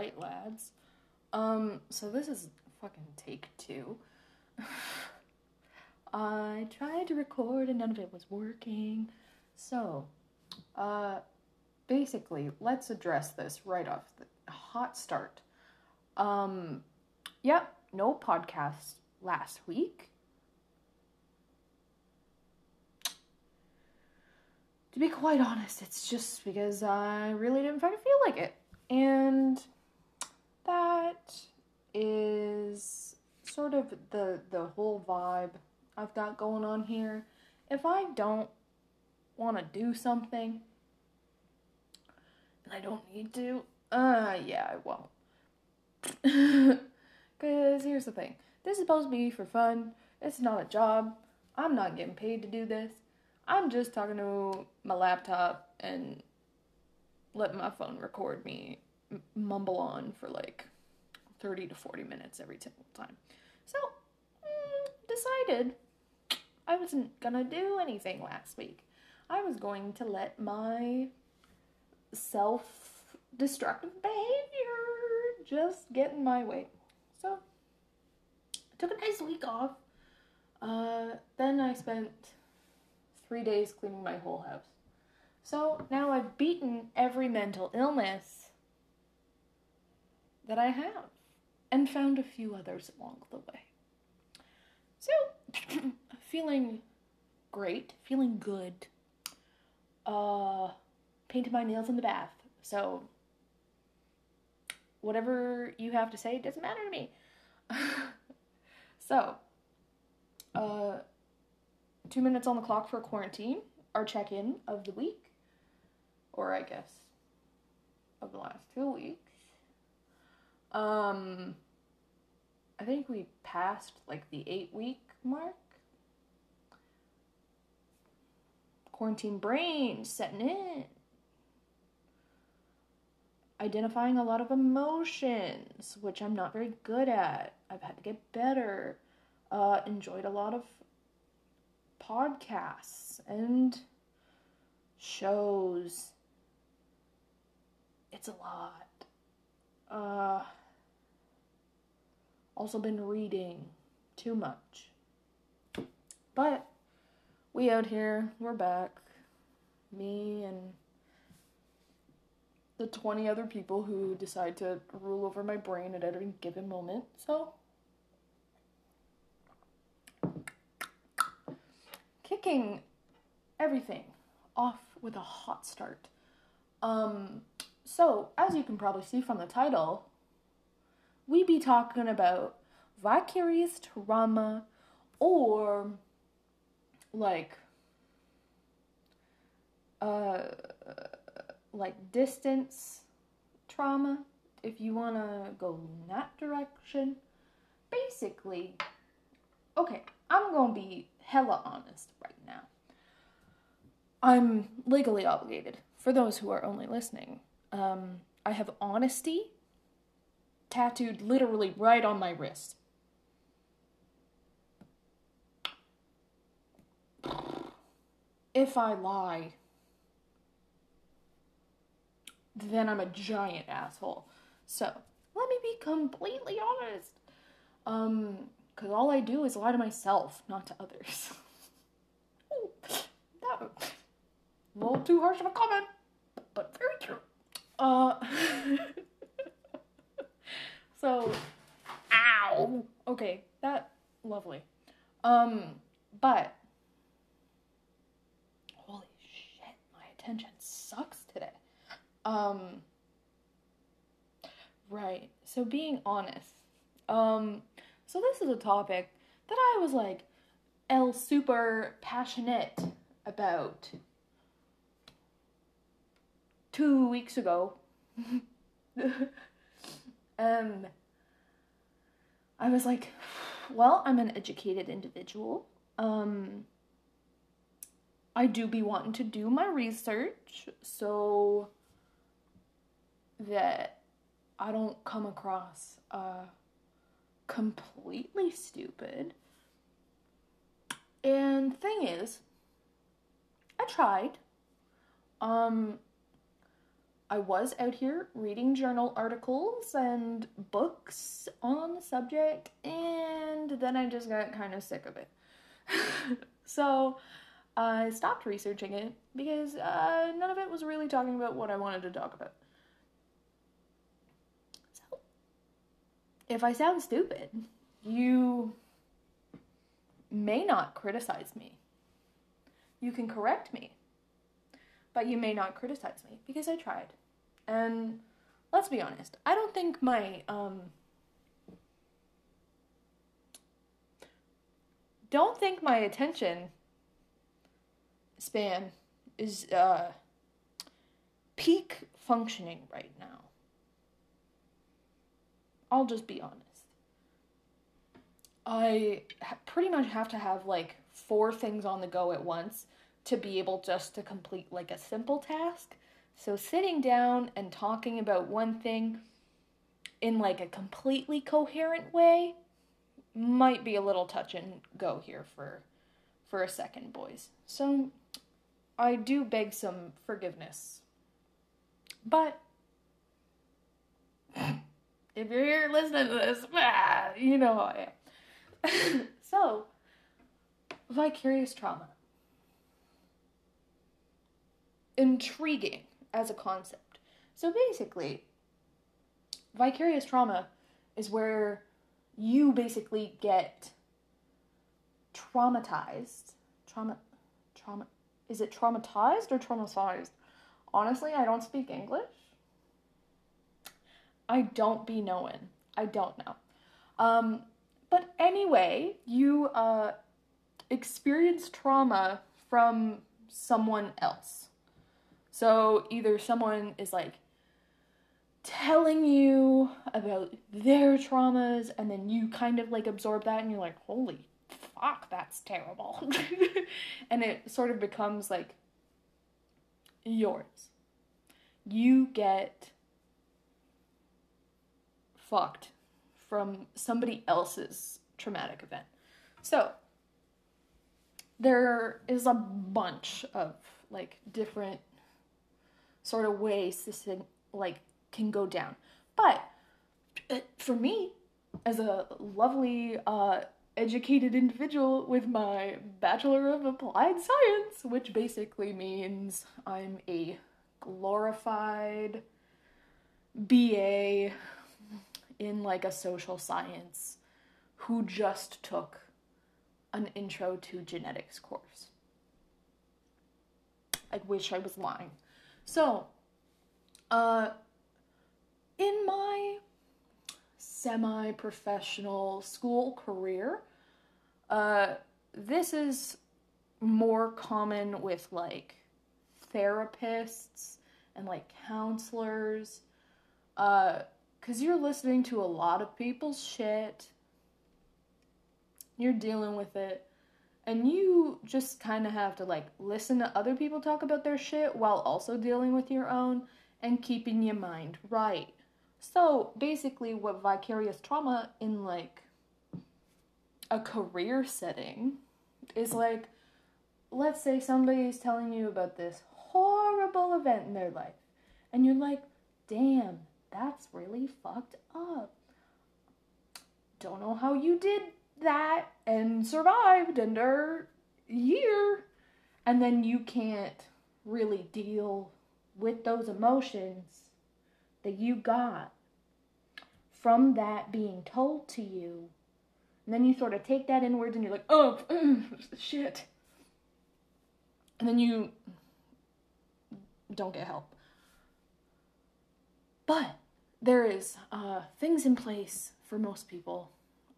right, lads. Um, so this is fucking take two. I tried to record and none of it was working. So, uh, basically, let's address this right off the hot start. Um, yep, no podcast last week. To be quite honest, it's just because I really didn't fucking feel like it. And that is sort of the the whole vibe I've got going on here. If I don't want to do something and I don't need to, uh yeah, I won't. Cuz here's the thing. This is supposed to be for fun. It's not a job. I'm not getting paid to do this. I'm just talking to my laptop and let my phone record me m- mumble on for like 30 to 40 minutes every single time. So, mm, decided I wasn't gonna do anything last week. I was going to let my self destructive behavior just get in my way. So, I took a nice week off. Uh, then I spent three days cleaning my whole house. So now I've beaten every mental illness that I have and found a few others along the way. So, feeling great, feeling good. Uh, painted my nails in the bath. So, whatever you have to say doesn't matter to me. so, uh, two minutes on the clock for quarantine, our check in of the week, or I guess of the last two weeks. Um, I think we passed like the eight week mark. Quarantine brain setting in. Identifying a lot of emotions, which I'm not very good at. I've had to get better. Uh, enjoyed a lot of podcasts and shows. It's a lot. Uh, also been reading too much. But we out here, we're back. Me and the 20 other people who decide to rule over my brain at every given moment. So, kicking everything off with a hot start. Um, so, as you can probably see from the title, we be talking about vicarious trauma or like uh like distance trauma if you want to go in that direction. Basically okay i'm gonna be hella honest right now. I'm legally obligated for those who are only listening. Um, i have honesty tattooed literally right on my wrist if I lie, then I'm a giant asshole. So, let me be completely honest. Um, because all I do is lie to myself, not to others. Ooh, that was a little too harsh of a comment, but very true. Uh, so, ow. Okay, that lovely. Um, but holy shit, my attention sucks today. Um right. So being honest. Um so this is a topic that I was like el super passionate about 2 weeks ago. um I was like, well, I'm an educated individual. Um I do be wanting to do my research so that I don't come across uh, completely stupid. And thing is, I tried. Um, I was out here reading journal articles and books on the subject, and then I just got kind of sick of it. so I stopped researching it because uh, none of it was really talking about what I wanted to talk about. So, if I sound stupid, you may not criticize me. You can correct me, but you may not criticize me because I tried. And let's be honest, I don't think my um don't think my attention span is uh peak functioning right now. I'll just be honest. I pretty much have to have like four things on the go at once to be able just to complete like a simple task. So sitting down and talking about one thing in like a completely coherent way might be a little touch and go here for for a second, boys. So I do beg some forgiveness. But if you're here listening to this, ah, you know how I am. so, vicarious trauma. Intriguing as a concept. So basically, vicarious trauma is where you basically get traumatized. Trauma trauma is it traumatized or traumatized? Honestly, I don't speak English. I don't be knowing. I don't know. Um, but anyway, you uh, experience trauma from someone else. So either someone is like telling you about their traumas, and then you kind of like absorb that, and you're like, holy fuck, that's terrible. and it sort of becomes like yours. You get fucked from somebody else's traumatic event. So, there is a bunch of like different sort of ways this thing like can go down. But uh, for me, as a lovely uh, educated individual with my Bachelor of Applied Science, which basically means I'm a glorified BA in like a social science who just took an intro to genetics course. I wish I was lying. So, uh, in my semi professional school career, uh, this is more common with like therapists and like counselors. Uh, because you're listening to a lot of people's shit, you're dealing with it, and you just kind of have to like listen to other people talk about their shit while also dealing with your own and keeping your mind right. So basically, what vicarious trauma in like a career setting is like, let's say somebody's telling you about this horrible event in their life, and you're like, damn, that's really fucked up. Don't know how you did that and survived under a year. And then you can't really deal with those emotions that you got from that being told to you. And then you sort of take that inwards and you're like, oh, shit. And then you don't get help. But there is uh, things in place for most people.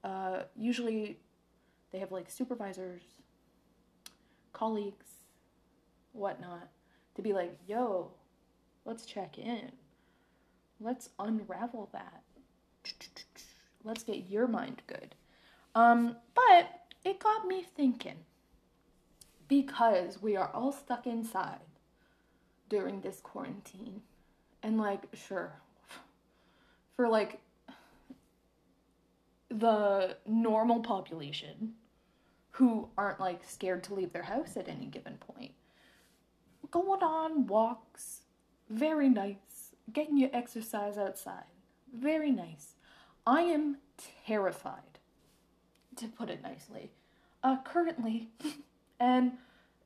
Uh, usually they have like supervisors, colleagues, whatnot, to be like, yo, let's check in. Let's unravel that. Let's get your mind good. Um, but it got me thinking because we are all stuck inside during this quarantine. And like, sure, for like the normal population who aren't like scared to leave their house at any given point. Going on walks, very nice, getting your exercise outside. Very nice. I am terrified, to put it nicely, uh, currently, and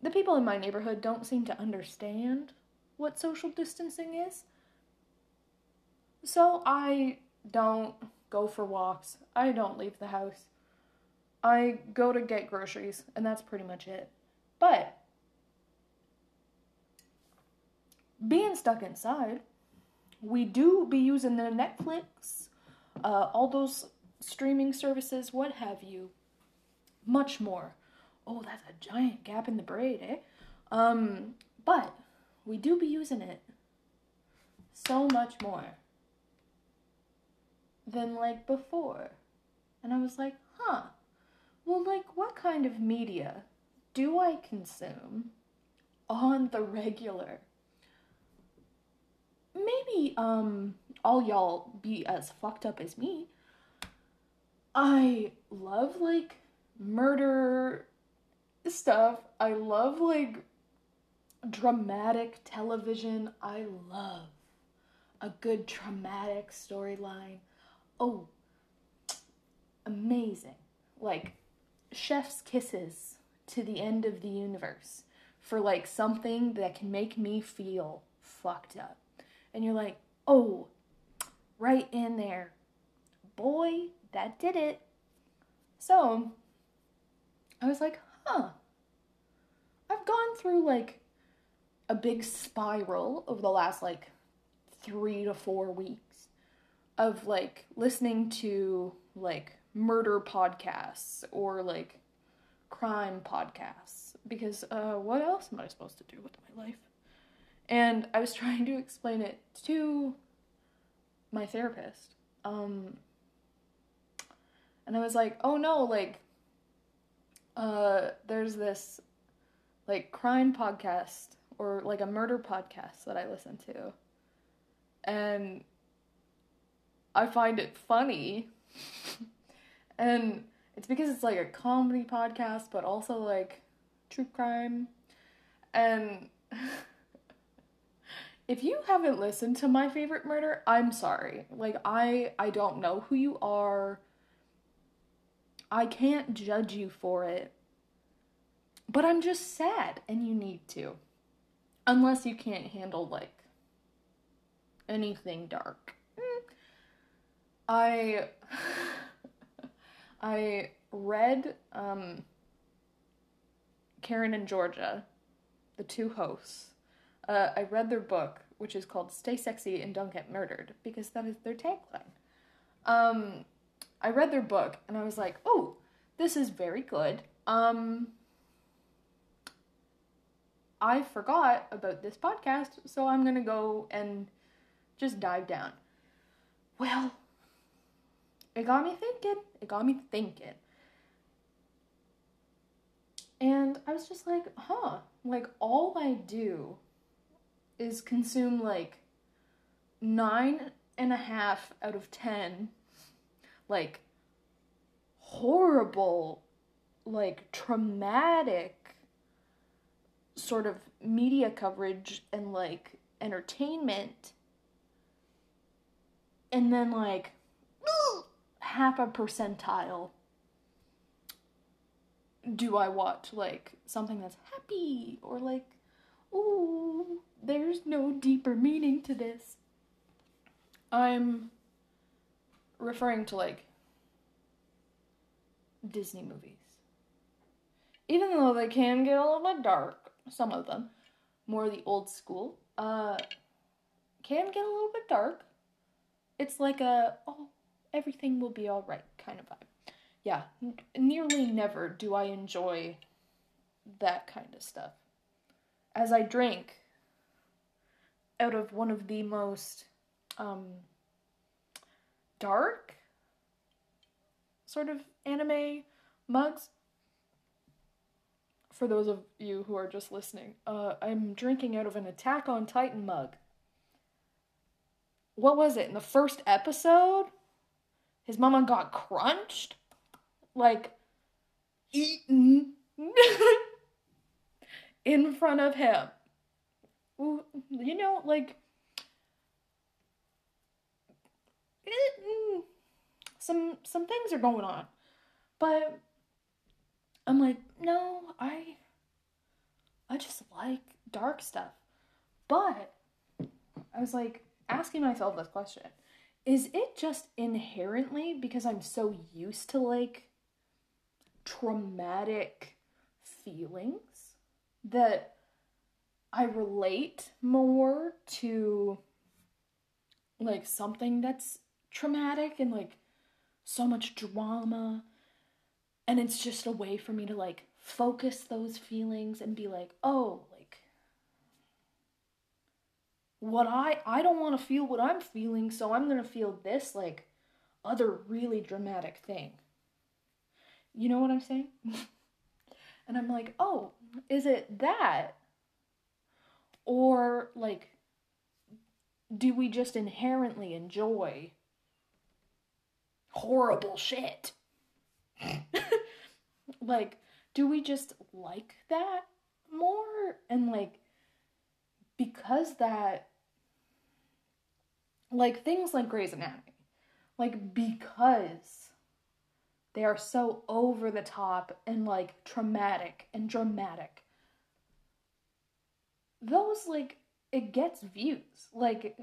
the people in my neighborhood don't seem to understand what social distancing is. So I don't go for walks. I don't leave the house. I go to get groceries, and that's pretty much it. But being stuck inside, we do be using the Netflix, uh, all those streaming services, what have you, much more. Oh, that's a giant gap in the braid, eh? Um, but we do be using it so much more than like before. And I was like, huh, well, like, what kind of media do I consume on the regular? Maybe, um, all y'all be as fucked up as me. I love, like, murder stuff. I love, like, dramatic television. I love a good traumatic storyline oh, amazing. Like, chef's kisses to the end of the universe for like something that can make me feel fucked up. And you're like, oh, right in there. Boy, that did it. So, I was like, huh. I've gone through like a big spiral over the last like three to four weeks of like listening to like murder podcasts or like crime podcasts because uh, what else am I supposed to do with my life? And I was trying to explain it to my therapist. Um, and I was like, oh no, like, uh, there's this like crime podcast or like a murder podcast that I listen to. And I find it funny. and it's because it's like a comedy podcast, but also like true crime. And if you haven't listened to my favorite murder, I'm sorry. Like I I don't know who you are. I can't judge you for it. But I'm just sad and you need to. Unless you can't handle like anything dark. Mm. I I read um, Karen and Georgia, the two hosts. Uh, I read their book, which is called "Stay Sexy and Don't Get Murdered," because that is their tagline. Um, I read their book and I was like, "Oh, this is very good." Um, I forgot about this podcast, so I'm gonna go and just dive down. Well, it got me thinking. It got me thinking. And I was just like, huh, like all I do is consume like nine and a half out of ten, like horrible, like traumatic sort of media coverage and like entertainment. And then like half a percentile do I watch like something that's happy or like, ooh, there's no deeper meaning to this. I'm referring to like Disney movies. Even though they can get a little bit dark, some of them, more the old school, uh, can get a little bit dark. It's like a, oh, everything will be all right kind of vibe. Yeah, n- nearly never do I enjoy that kind of stuff. As I drink out of one of the most um, dark sort of anime mugs. For those of you who are just listening, uh, I'm drinking out of an Attack on Titan mug. What was it in the first episode? His mama got crunched, like eaten in front of him. You know, like mm, some some things are going on. But I'm like, no, I I just like dark stuff. But I was like asking myself this question. Is it just inherently because I'm so used to like traumatic feelings that I relate more to like something that's traumatic and like so much drama and it's just a way for me to like focus those feelings and be like oh what i i don't want to feel what i'm feeling so i'm going to feel this like other really dramatic thing you know what i'm saying and i'm like oh is it that or like do we just inherently enjoy horrible shit? like, do we just like that more? And like, because that, like things like Grey's Anatomy, like, because they are so over the top and like traumatic and dramatic, those like it gets views. Like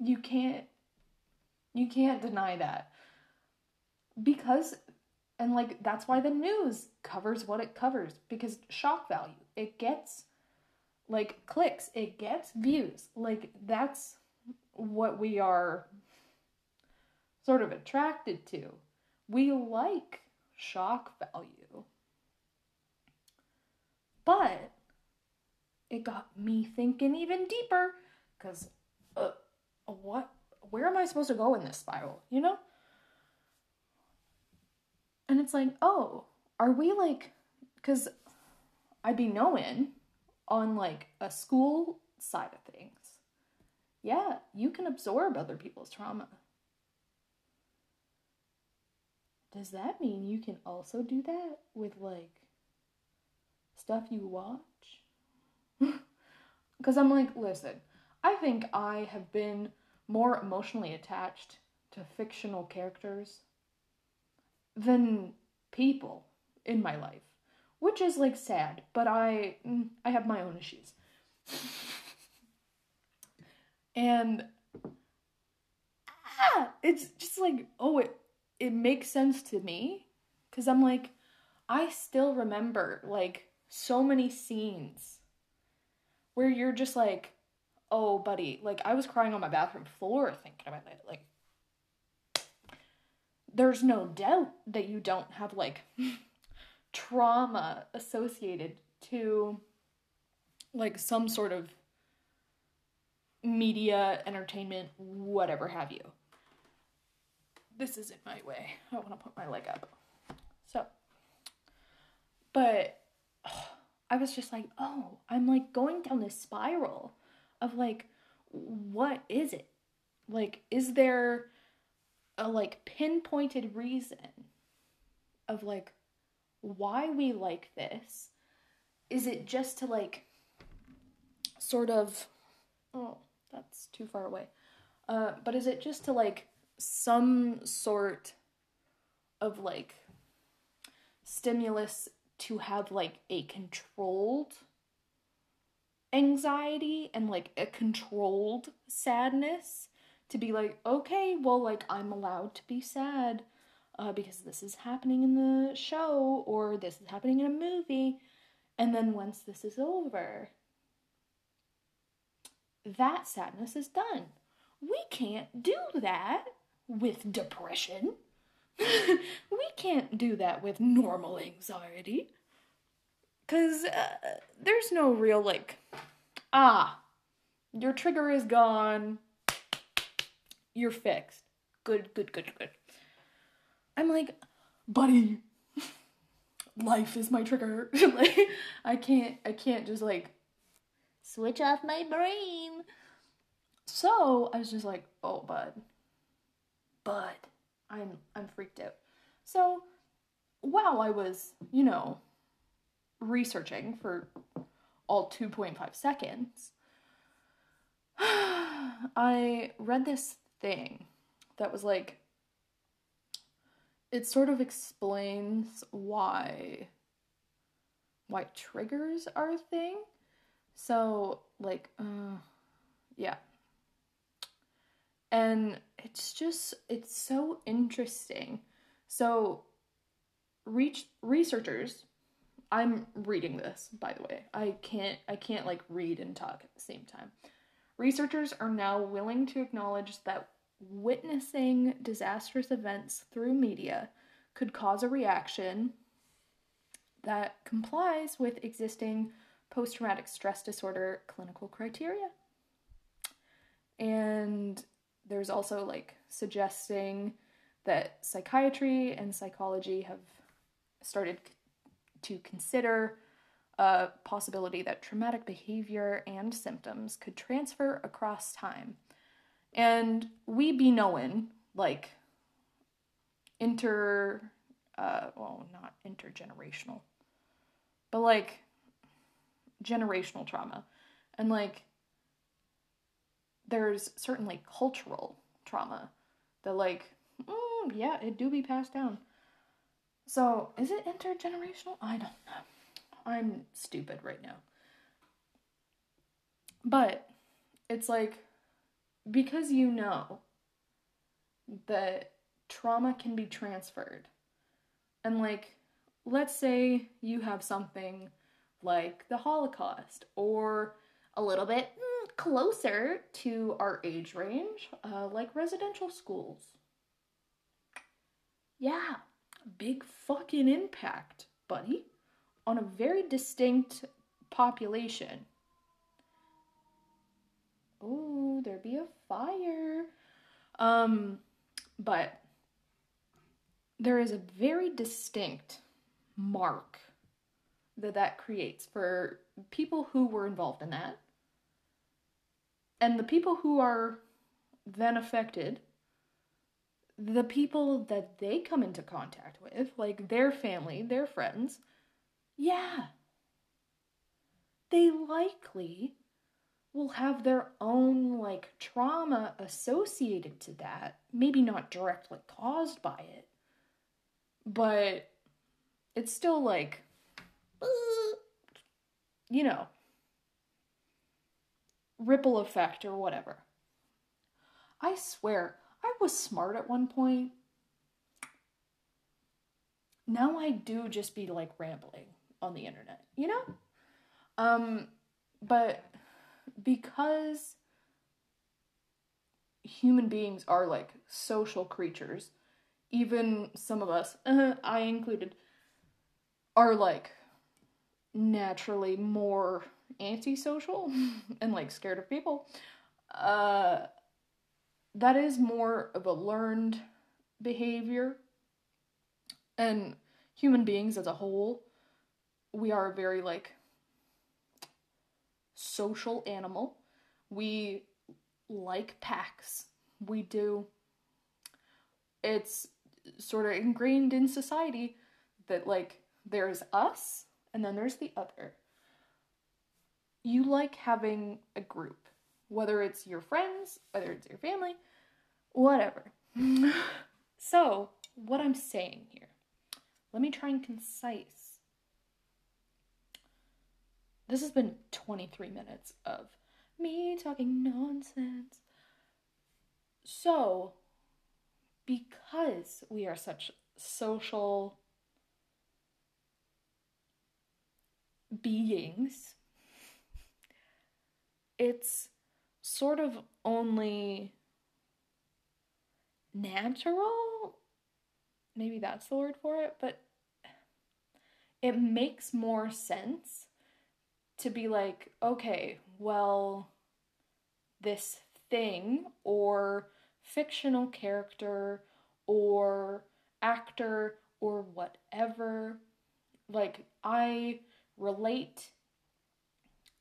you can't you can't deny that. Because and like that's why the news covers what it covers because shock value. It gets like clicks, it gets views. Like that's what we are sort of attracted to. We like shock value. But it got me thinking even deeper because uh, what where am i supposed to go in this spiral you know and it's like oh are we like because i'd be knowing on like a school side of things yeah you can absorb other people's trauma does that mean you can also do that with like stuff you watch because I'm like, listen, I think I have been more emotionally attached to fictional characters than people in my life, which is like sad, but I mm, I have my own issues. and ah, it's just like, oh, it it makes sense to me cuz I'm like I still remember like so many scenes where you're just like, oh, buddy, like I was crying on my bathroom floor thinking about it. Like, there's no doubt that you don't have like trauma associated to like some sort of media, entertainment, whatever have you. This isn't my way. I want to put my leg up. So, but. Oh, I was just like, oh, I'm like going down this spiral of like, what is it? Like, is there a like pinpointed reason of like why we like this? Is it just to like sort of, oh, that's too far away. Uh, but is it just to like some sort of like stimulus to have like a controlled anxiety and like a controlled sadness to be like okay well like i'm allowed to be sad uh, because this is happening in the show or this is happening in a movie and then once this is over that sadness is done we can't do that with depression we can't do that with normal anxiety. Because uh, there's no real, like, ah, your trigger is gone. You're fixed. Good, good, good, good. I'm like, buddy, life is my trigger. like, I can't, I can't just, like, switch off my brain. So I was just like, oh, bud. Bud. I'm I'm freaked out. So while I was, you know, researching for all 2.5 seconds, I read this thing that was like it sort of explains why why triggers are a thing. So like uh yeah. And it's just it's so interesting. So reach researchers I'm reading this by the way. I can't I can't like read and talk at the same time. Researchers are now willing to acknowledge that witnessing disastrous events through media could cause a reaction that complies with existing post traumatic stress disorder clinical criteria. And there's also like suggesting that psychiatry and psychology have started to consider a possibility that traumatic behavior and symptoms could transfer across time. And we be knowing, like, inter, uh, well, not intergenerational, but like generational trauma. And like, there's certainly cultural trauma that, like, mm, yeah, it do be passed down. So, is it intergenerational? I don't know. I'm stupid right now. But it's like because you know that trauma can be transferred. And like let's say you have something like the Holocaust or a little bit mm, closer to our age range, uh, like residential schools. Yeah, big fucking impact, buddy on a very distinct population. Oh, there be a fire. Um, but there is a very distinct mark that that creates for people who were involved in that. And the people who are then affected, the people that they come into contact with, like their family, their friends, yeah. They likely will have their own like trauma associated to that. Maybe not directly caused by it, but it's still like, you know, ripple effect or whatever. I swear, I was smart at one point. Now I do just be like rambling on the internet, you know? Um, but because human beings are like social creatures, even some of us, uh, I included, are like naturally more antisocial and like scared of people. Uh, that is more of a learned behavior. And human beings as a whole we are a very like social animal. We like packs. We do. It's sort of ingrained in society that like there's us and then there's the other. You like having a group, whether it's your friends, whether it's your family, whatever. so, what I'm saying here, let me try and concise this has been 23 minutes of me talking nonsense. So, because we are such social beings, it's sort of only natural. Maybe that's the word for it, but it makes more sense to be like, okay, well, this thing or fictional character or actor or whatever, like, I relate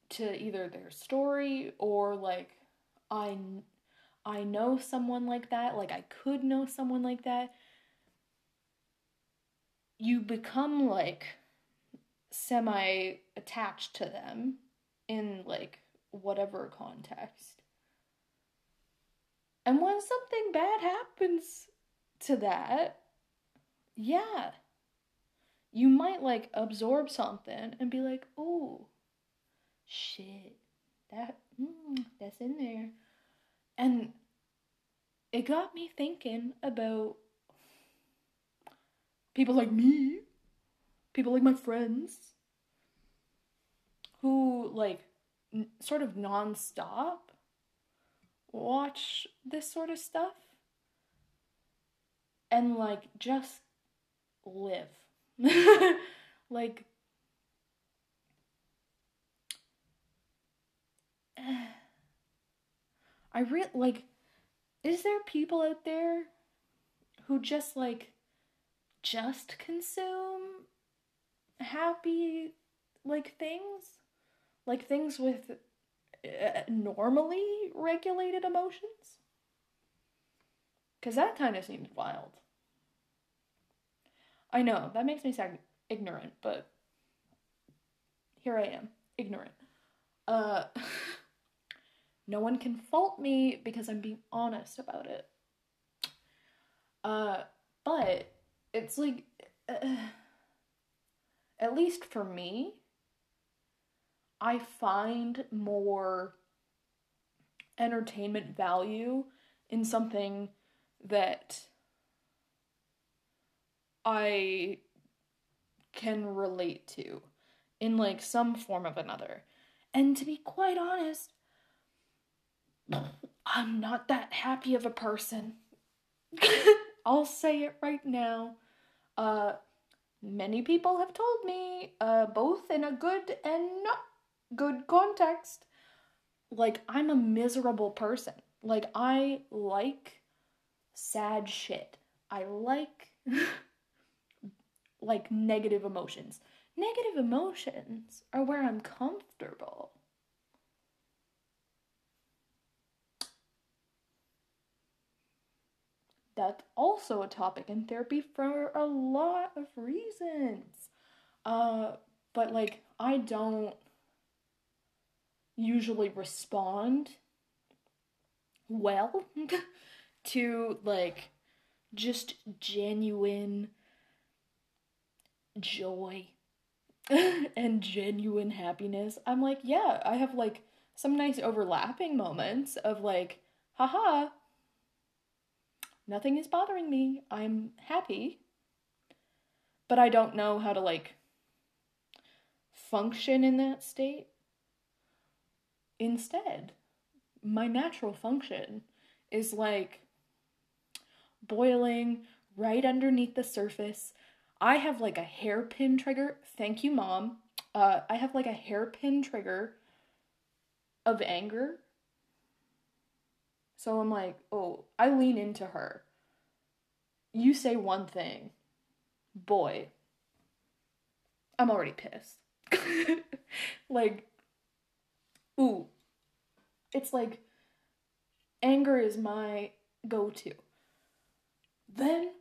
to either their story or like I I know someone like that, like I could know someone like that. You become like semi attached to them in like whatever context. And when something bad happens to that, yeah, you might like absorb something and be like, oh, shit, that, mm, that's in there. And it got me thinking about people like me, people like my friends, who like n- sort of nonstop watch this sort of stuff and like just live. like I really like is there people out there who just like just consume happy like things? Like things with uh, normally regulated emotions? Because that kind of seems wild i know that makes me sound ignorant but here i am ignorant. Uh no one can fault me because i'm being honest about it. Uh but it's like uh, at least for me I find more entertainment value in something that I can relate to in like some form of another. And to be quite honest, I'm not that happy of a person. I'll say it right now. Uh many people have told me uh both in a good and not good context, like I'm a miserable person. Like I like sad shit. I like like negative emotions. Negative emotions are where I'm comfortable. That's also a topic in therapy for a lot of reasons. Uh, but like, I don't usually respond well to like just genuine joy and genuine happiness. I'm like, yeah, I have like some nice overlapping moments of like, haha, nothing is bothering me. I'm happy. But I don't know how to like function in that state. Instead, my natural function is like boiling right underneath the surface. I have like a hairpin trigger. Thank you, mom. Uh, I have like a hairpin trigger of anger. So I'm like, oh, I lean into her. You say one thing, boy, I'm already pissed. like, ooh, it's like anger is my go to. Then,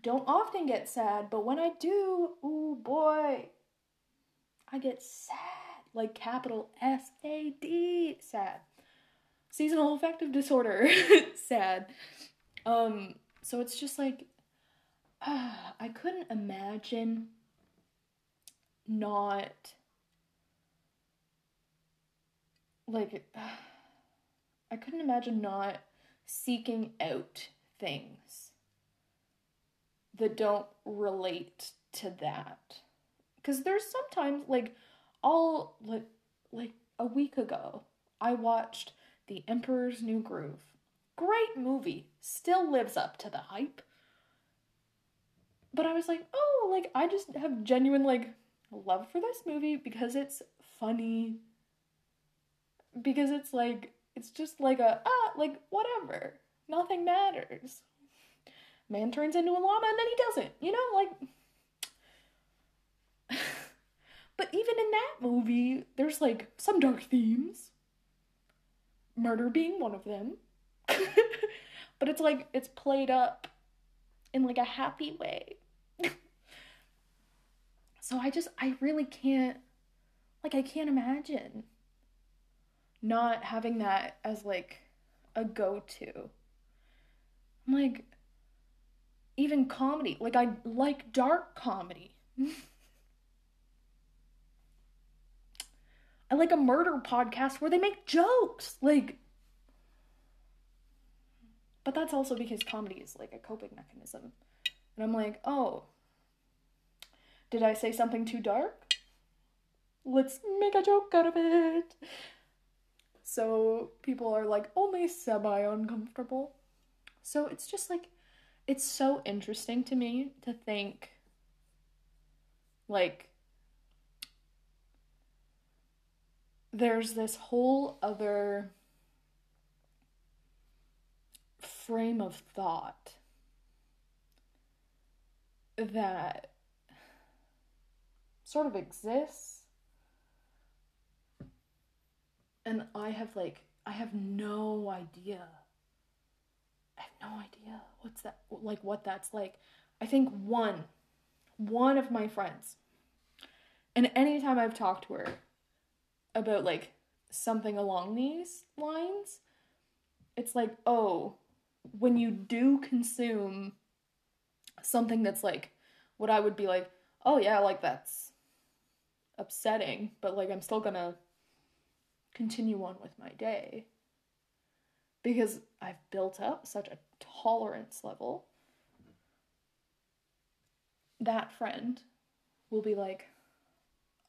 don't often get sad, but when I do, ooh boy, I get sad. Like capital S A D, sad. Seasonal affective disorder, sad. Um, so it's just like, uh, I couldn't imagine not like I couldn't imagine not seeking out things that don't relate to that. Cuz there's sometimes like all like like a week ago I watched The Emperor's New Groove. Great movie. Still lives up to the hype. But I was like, "Oh, like I just have genuine like love for this movie because it's funny because it's like it's just like a ah like whatever nothing matters man turns into a llama and then he doesn't you know like but even in that movie there's like some dark themes. Murder being one of them. But it's like it's played up in like a happy way. So i just i really can't like i can't imagine not having that as like a go to. I'm like, even comedy. Like, I like dark comedy. I like a murder podcast where they make jokes. Like, but that's also because comedy is like a coping mechanism. And I'm like, oh, did I say something too dark? Let's make a joke out of it. So people are like only semi uncomfortable. So it's just like, it's so interesting to me to think, like, there's this whole other frame of thought that sort of exists. And i have like i have no idea no idea what's that like what that's like. I think one one of my friends and anytime i've talked to her about like something along these lines it's like oh when you do consume something that's like what I would be like, oh yeah, like that's upsetting, but like I'm still gonna continue on with my day. Because I've built up such a tolerance level. That friend will be like,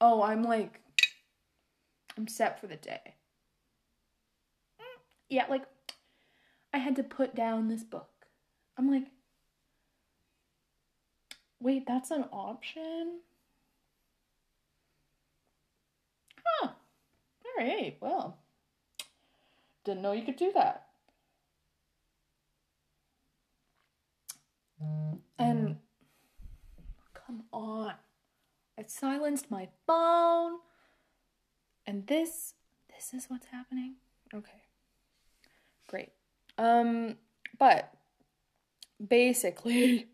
oh, I'm like, I'm set for the day. Yeah, like I had to put down this book. I'm like, wait, that's an option? Huh. All right, well, didn't know you could do that. And come on. I silenced my phone. And this this is what's happening. Okay. Great. Um, but basically,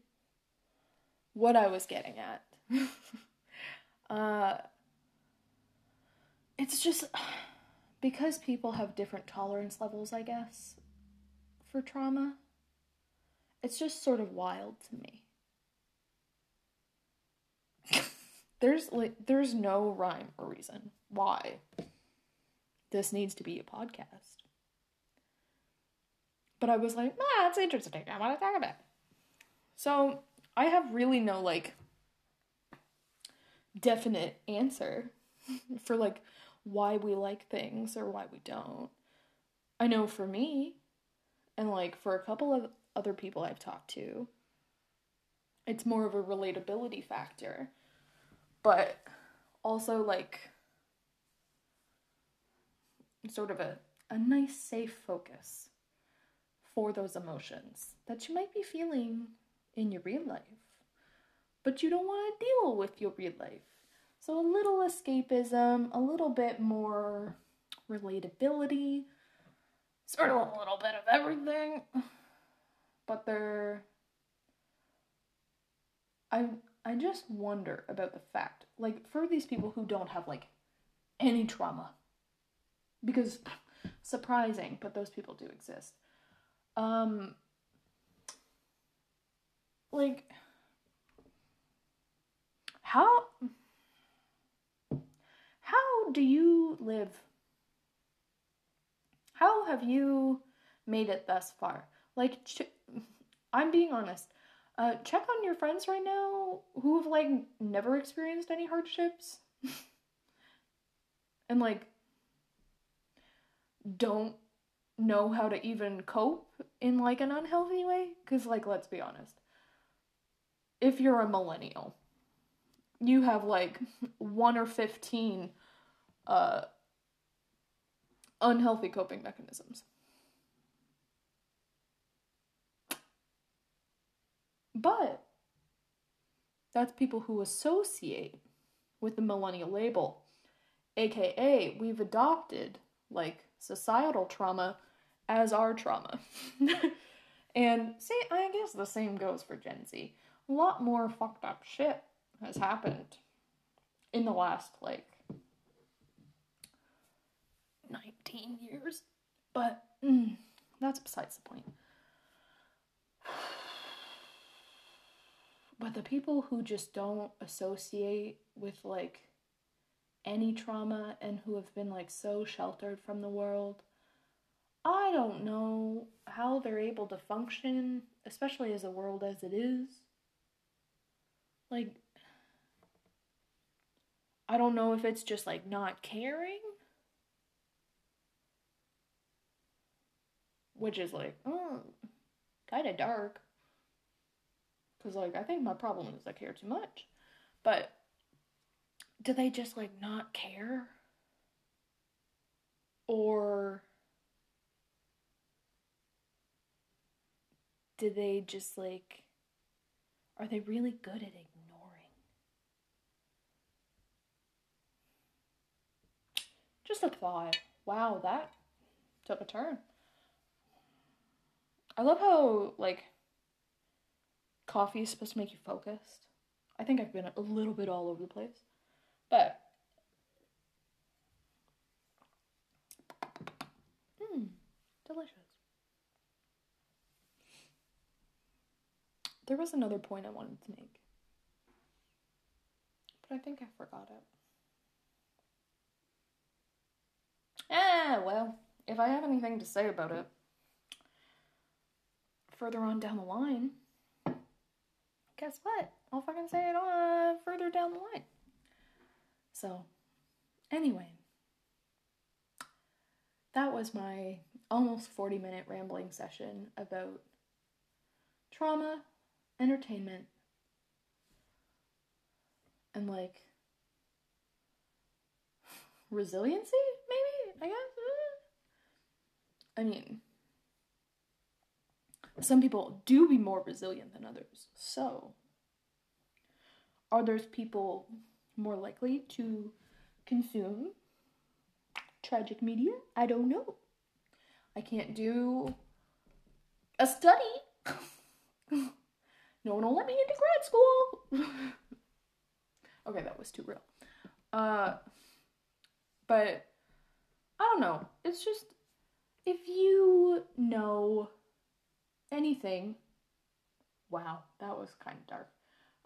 what I was getting at, uh, it's just because people have different tolerance levels, I guess, for trauma. It's just sort of wild to me. There's like there's no rhyme or reason why this needs to be a podcast. But I was like, ah, that's interesting. I want to talk about it. So I have really no like definite answer for like why we like things or why we don't. I know for me, and like for a couple of other people I've talked to, it's more of a relatability factor. But also like sort of a, a nice safe focus for those emotions that you might be feeling in your real life, but you don't want to deal with your real life. So, a little escapism, a little bit more relatability, sort of a little bit of everything, but they're. I, I just wonder about the fact, like, for these people who don't have, like, any trauma, because surprising, but those people do exist. Um like how how do you live? How have you made it thus far? Like i'm being honest uh check on your friends right now who have like never experienced any hardships. And like don't know how to even cope in like an unhealthy way. Cuz like let's be honest. If you're a millennial you have like 1 or 15 uh unhealthy coping mechanisms but that's people who associate with the millennial label aka we've adopted like societal trauma as our trauma. and see, I guess the same goes for Gen Z. A lot more fucked up shit has happened in the last like 19 years. But mm, That's besides the point. But the people who just don't associate with like any trauma and who have been like so sheltered from the world, I don't know how they're able to function, especially as a world as it is. Like, I don't know if it's just like not caring, which is like, mm, oh, kind of dark. Because, like, I think my problem is I care too much. But do they just, like, not care? Or do they just, like, are they really good at ignoring? Just a thought. Wow, that took a turn. I love how, like, coffee is supposed to make you focused. I think I've been a little bit all over the place. But mmm, delicious. There was another point I wanted to make. But I think I forgot it. Ah, well, if I have anything to say about it further on down the line, guess what? I'll fucking say it on uh, further down the line. So, anyway, that was my almost 40 minute rambling session about trauma, entertainment, and like resiliency, maybe? I guess. I mean, some people do be more resilient than others. So, are those people more likely to consume tragic media? I don't know. I can't do a study. no one will let me into grad school. okay, that was too real. Uh, but I don't know. It's just if you know anything, wow, that was kind of dark.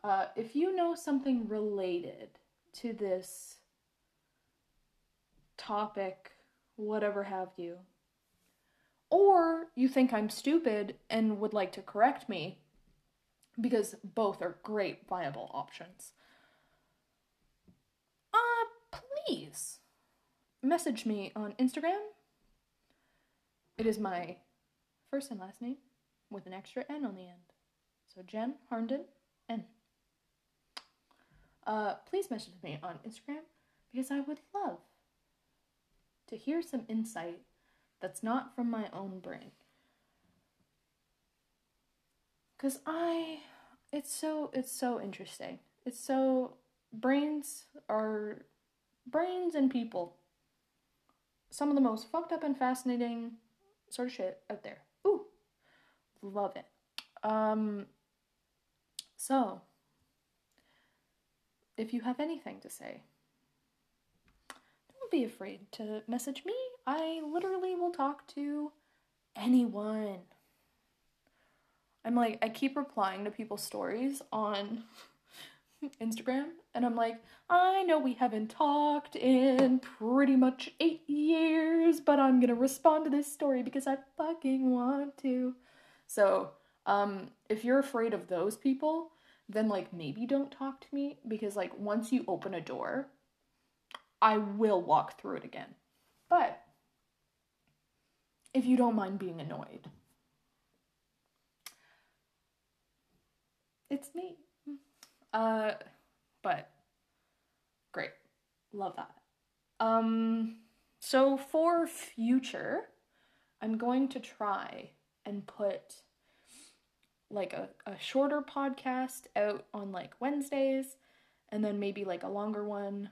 Uh, if you know something related to this topic, whatever have you, or you think I'm stupid and would like to correct me, because both are great viable options, uh, please message me on Instagram. It is my first and last name with an extra N on the end. So Jen Harnden N. Uh, please message me on Instagram because I would love to hear some insight that's not from my own brain. Cause I, it's so it's so interesting. It's so brains are brains and people. Some of the most fucked up and fascinating sort of shit out there. Love it. Um, so, if you have anything to say, don't be afraid to message me. I literally will talk to anyone. I'm like, I keep replying to people's stories on Instagram, and I'm like, I know we haven't talked in pretty much eight years, but I'm gonna respond to this story because I fucking want to. So, um, if you're afraid of those people, then like maybe don't talk to me because like once you open a door, I will walk through it again. But if you don't mind being annoyed, it's me. Uh, but great. Love that. Um, so for future, I'm going to try and put like a, a shorter podcast out on like Wednesdays and then maybe like a longer one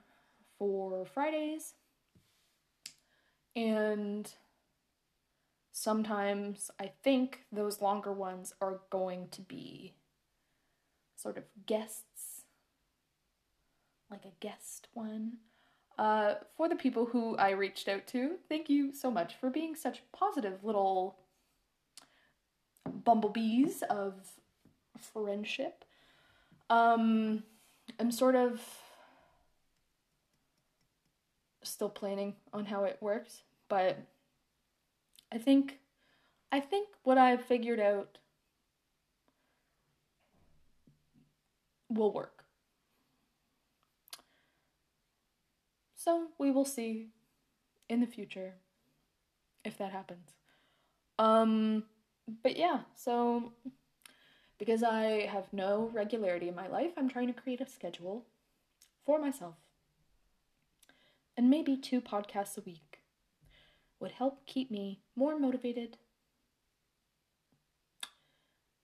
for Fridays. And sometimes I think those longer ones are going to be sort of guests, like a guest one. Uh, for the people who I reached out to, thank you so much for being such positive little bumblebees of friendship. Um, I'm sort of still planning on how it works, but I think I think what I've figured out will work. So we will see in the future if that happens. Um but yeah, so because I have no regularity in my life, I'm trying to create a schedule for myself. And maybe two podcasts a week would help keep me more motivated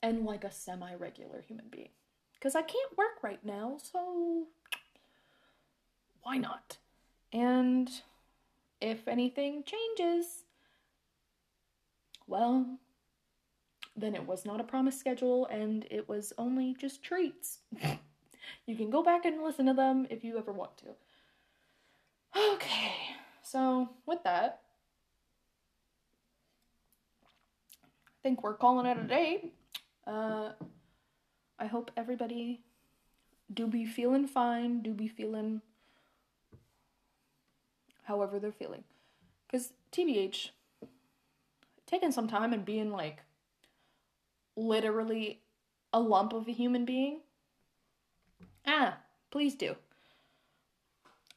and like a semi regular human being. Because I can't work right now, so why not? And if anything changes, well, then it was not a promised schedule and it was only just treats. you can go back and listen to them if you ever want to. Okay, so with that, I think we're calling it a day. Uh, I hope everybody do be feeling fine, do be feeling however they're feeling. Because, TBH, taking some time and being like literally a lump of a human being? Ah, please do.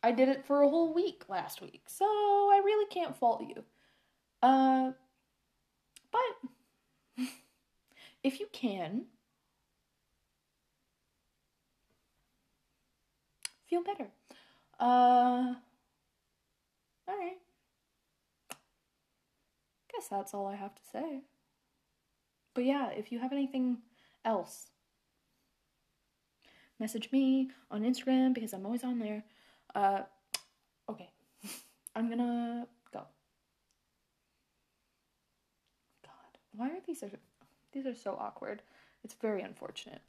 I did it for a whole week last week, so I really can't fault you. Uh, but if you can, feel better. Uh, alright. Guess that's all I have to say. But yeah, if you have anything else, message me on Instagram because I'm always on there. Uh, okay, I'm gonna go. God, why are these these are so awkward? It's very unfortunate.